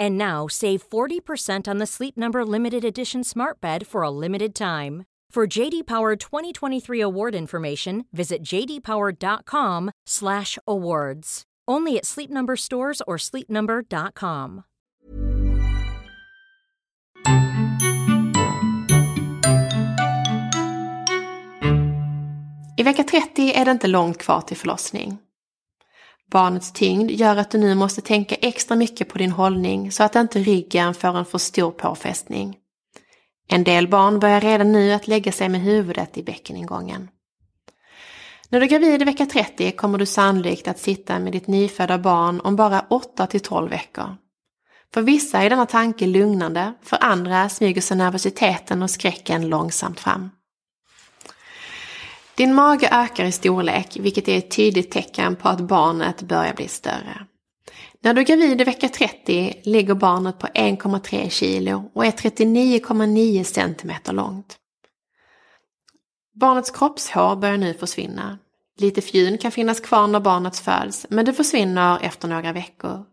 And now save 40% on the Sleep Number limited edition Smart Bed for a limited time. For JD Power 2023 award information, visit jdpower.com/awards. Only at Sleep Number stores or sleepnumber.com. I vecka 30 är det inte långt kvar till förlossning. Barnets tyngd gör att du nu måste tänka extra mycket på din hållning så att inte ryggen får en för stor påfästning. En del barn börjar redan nu att lägga sig med huvudet i bäckeningången. När du är gravid i vecka 30 kommer du sannolikt att sitta med ditt nyfödda barn om bara 8 till 12 veckor. För vissa är denna tanke lugnande, för andra smyger sig nervositeten och skräcken långsamt fram. Din mage ökar i storlek, vilket är ett tydligt tecken på att barnet börjar bli större. När du är gravid i vecka 30 ligger barnet på 1,3 kilo och är 39,9 centimeter långt. Barnets kroppshår börjar nu försvinna. Lite fjun kan finnas kvar när barnet föds, men det försvinner efter några veckor.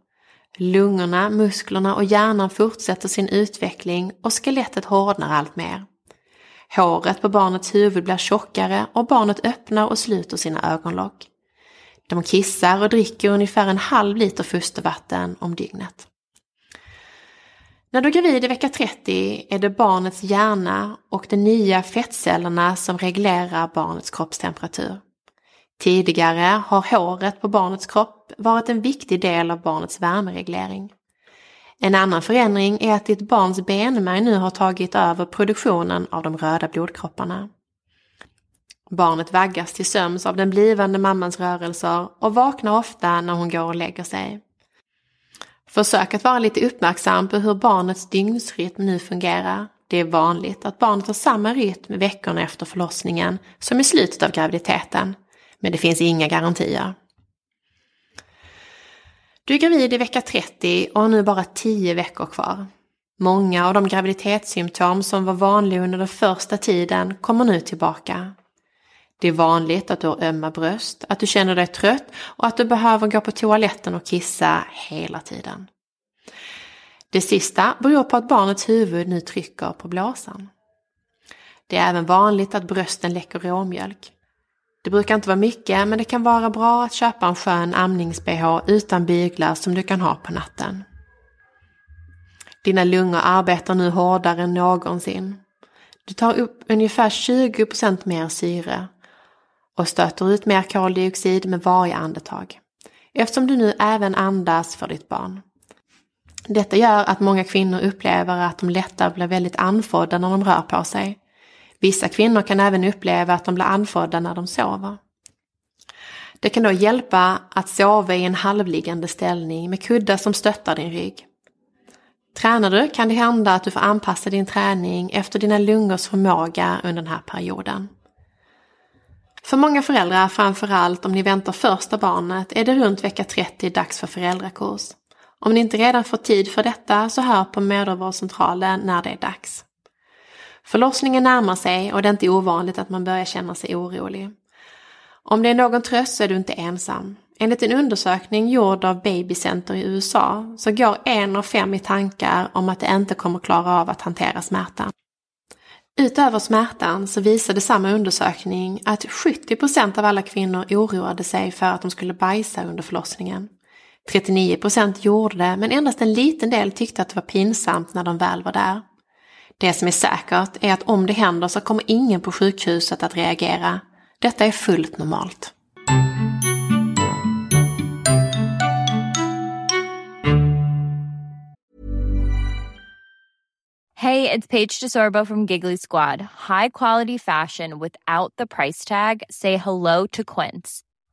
Lungorna, musklerna och hjärnan fortsätter sin utveckling och skelettet hårdnar allt mer. Håret på barnets huvud blir tjockare och barnet öppnar och sluter sina ögonlock. De kissar och dricker ungefär en halv liter fostervatten om dygnet. När du är gravid i vecka 30 är det barnets hjärna och de nya fettcellerna som reglerar barnets kroppstemperatur. Tidigare har håret på barnets kropp varit en viktig del av barnets värmereglering. En annan förändring är att ditt barns benmärg nu har tagit över produktionen av de röda blodkropparna. Barnet vaggas till söms av den blivande mammans rörelser och vaknar ofta när hon går och lägger sig. Försök att vara lite uppmärksam på hur barnets dygnsrytm nu fungerar. Det är vanligt att barnet har samma rytm veckorna efter förlossningen som i slutet av graviditeten. Men det finns inga garantier. Du är gravid i vecka 30 och har nu bara 10 veckor kvar. Många av de graviditetssymptom som var vanliga under den första tiden kommer nu tillbaka. Det är vanligt att du har ömma bröst, att du känner dig trött och att du behöver gå på toaletten och kissa hela tiden. Det sista beror på att barnets huvud nu trycker på blåsan. Det är även vanligt att brösten läcker råmjölk. Det brukar inte vara mycket men det kan vara bra att köpa en skön amnings-bh utan byglar som du kan ha på natten. Dina lungor arbetar nu hårdare än någonsin. Du tar upp ungefär 20% mer syre och stöter ut mer koldioxid med varje andetag. Eftersom du nu även andas för ditt barn. Detta gör att många kvinnor upplever att de lättare blir väldigt andfådda när de rör på sig. Vissa kvinnor kan även uppleva att de blir andfådda när de sover. Det kan då hjälpa att sova i en halvliggande ställning med kuddar som stöttar din rygg. Tränar du kan det hända att du får anpassa din träning efter dina lungors förmåga under den här perioden. För många föräldrar, framförallt om ni väntar första barnet, är det runt vecka 30 dags för föräldrakurs. Om ni inte redan får tid för detta så hör på mödravårdscentralen när det är dags. Förlossningen närmar sig och det är inte ovanligt att man börjar känna sig orolig. Om det är någon tröst så är du inte ensam. Enligt en undersökning gjord av Babycenter i USA så går en av fem i tankar om att det inte kommer klara av att hantera smärtan. Utöver smärtan så visade samma undersökning att 70% av alla kvinnor oroade sig för att de skulle bajsa under förlossningen. 39% gjorde det men endast en liten del tyckte att det var pinsamt när de väl var där. Det som är säkert är att om det händer så kommer ingen på sjukhuset att reagera. Detta är fullt normalt. Hej, det är Paige DeSorbo från Giggly Squad. High quality fashion without the price tag. Say hello to Quince.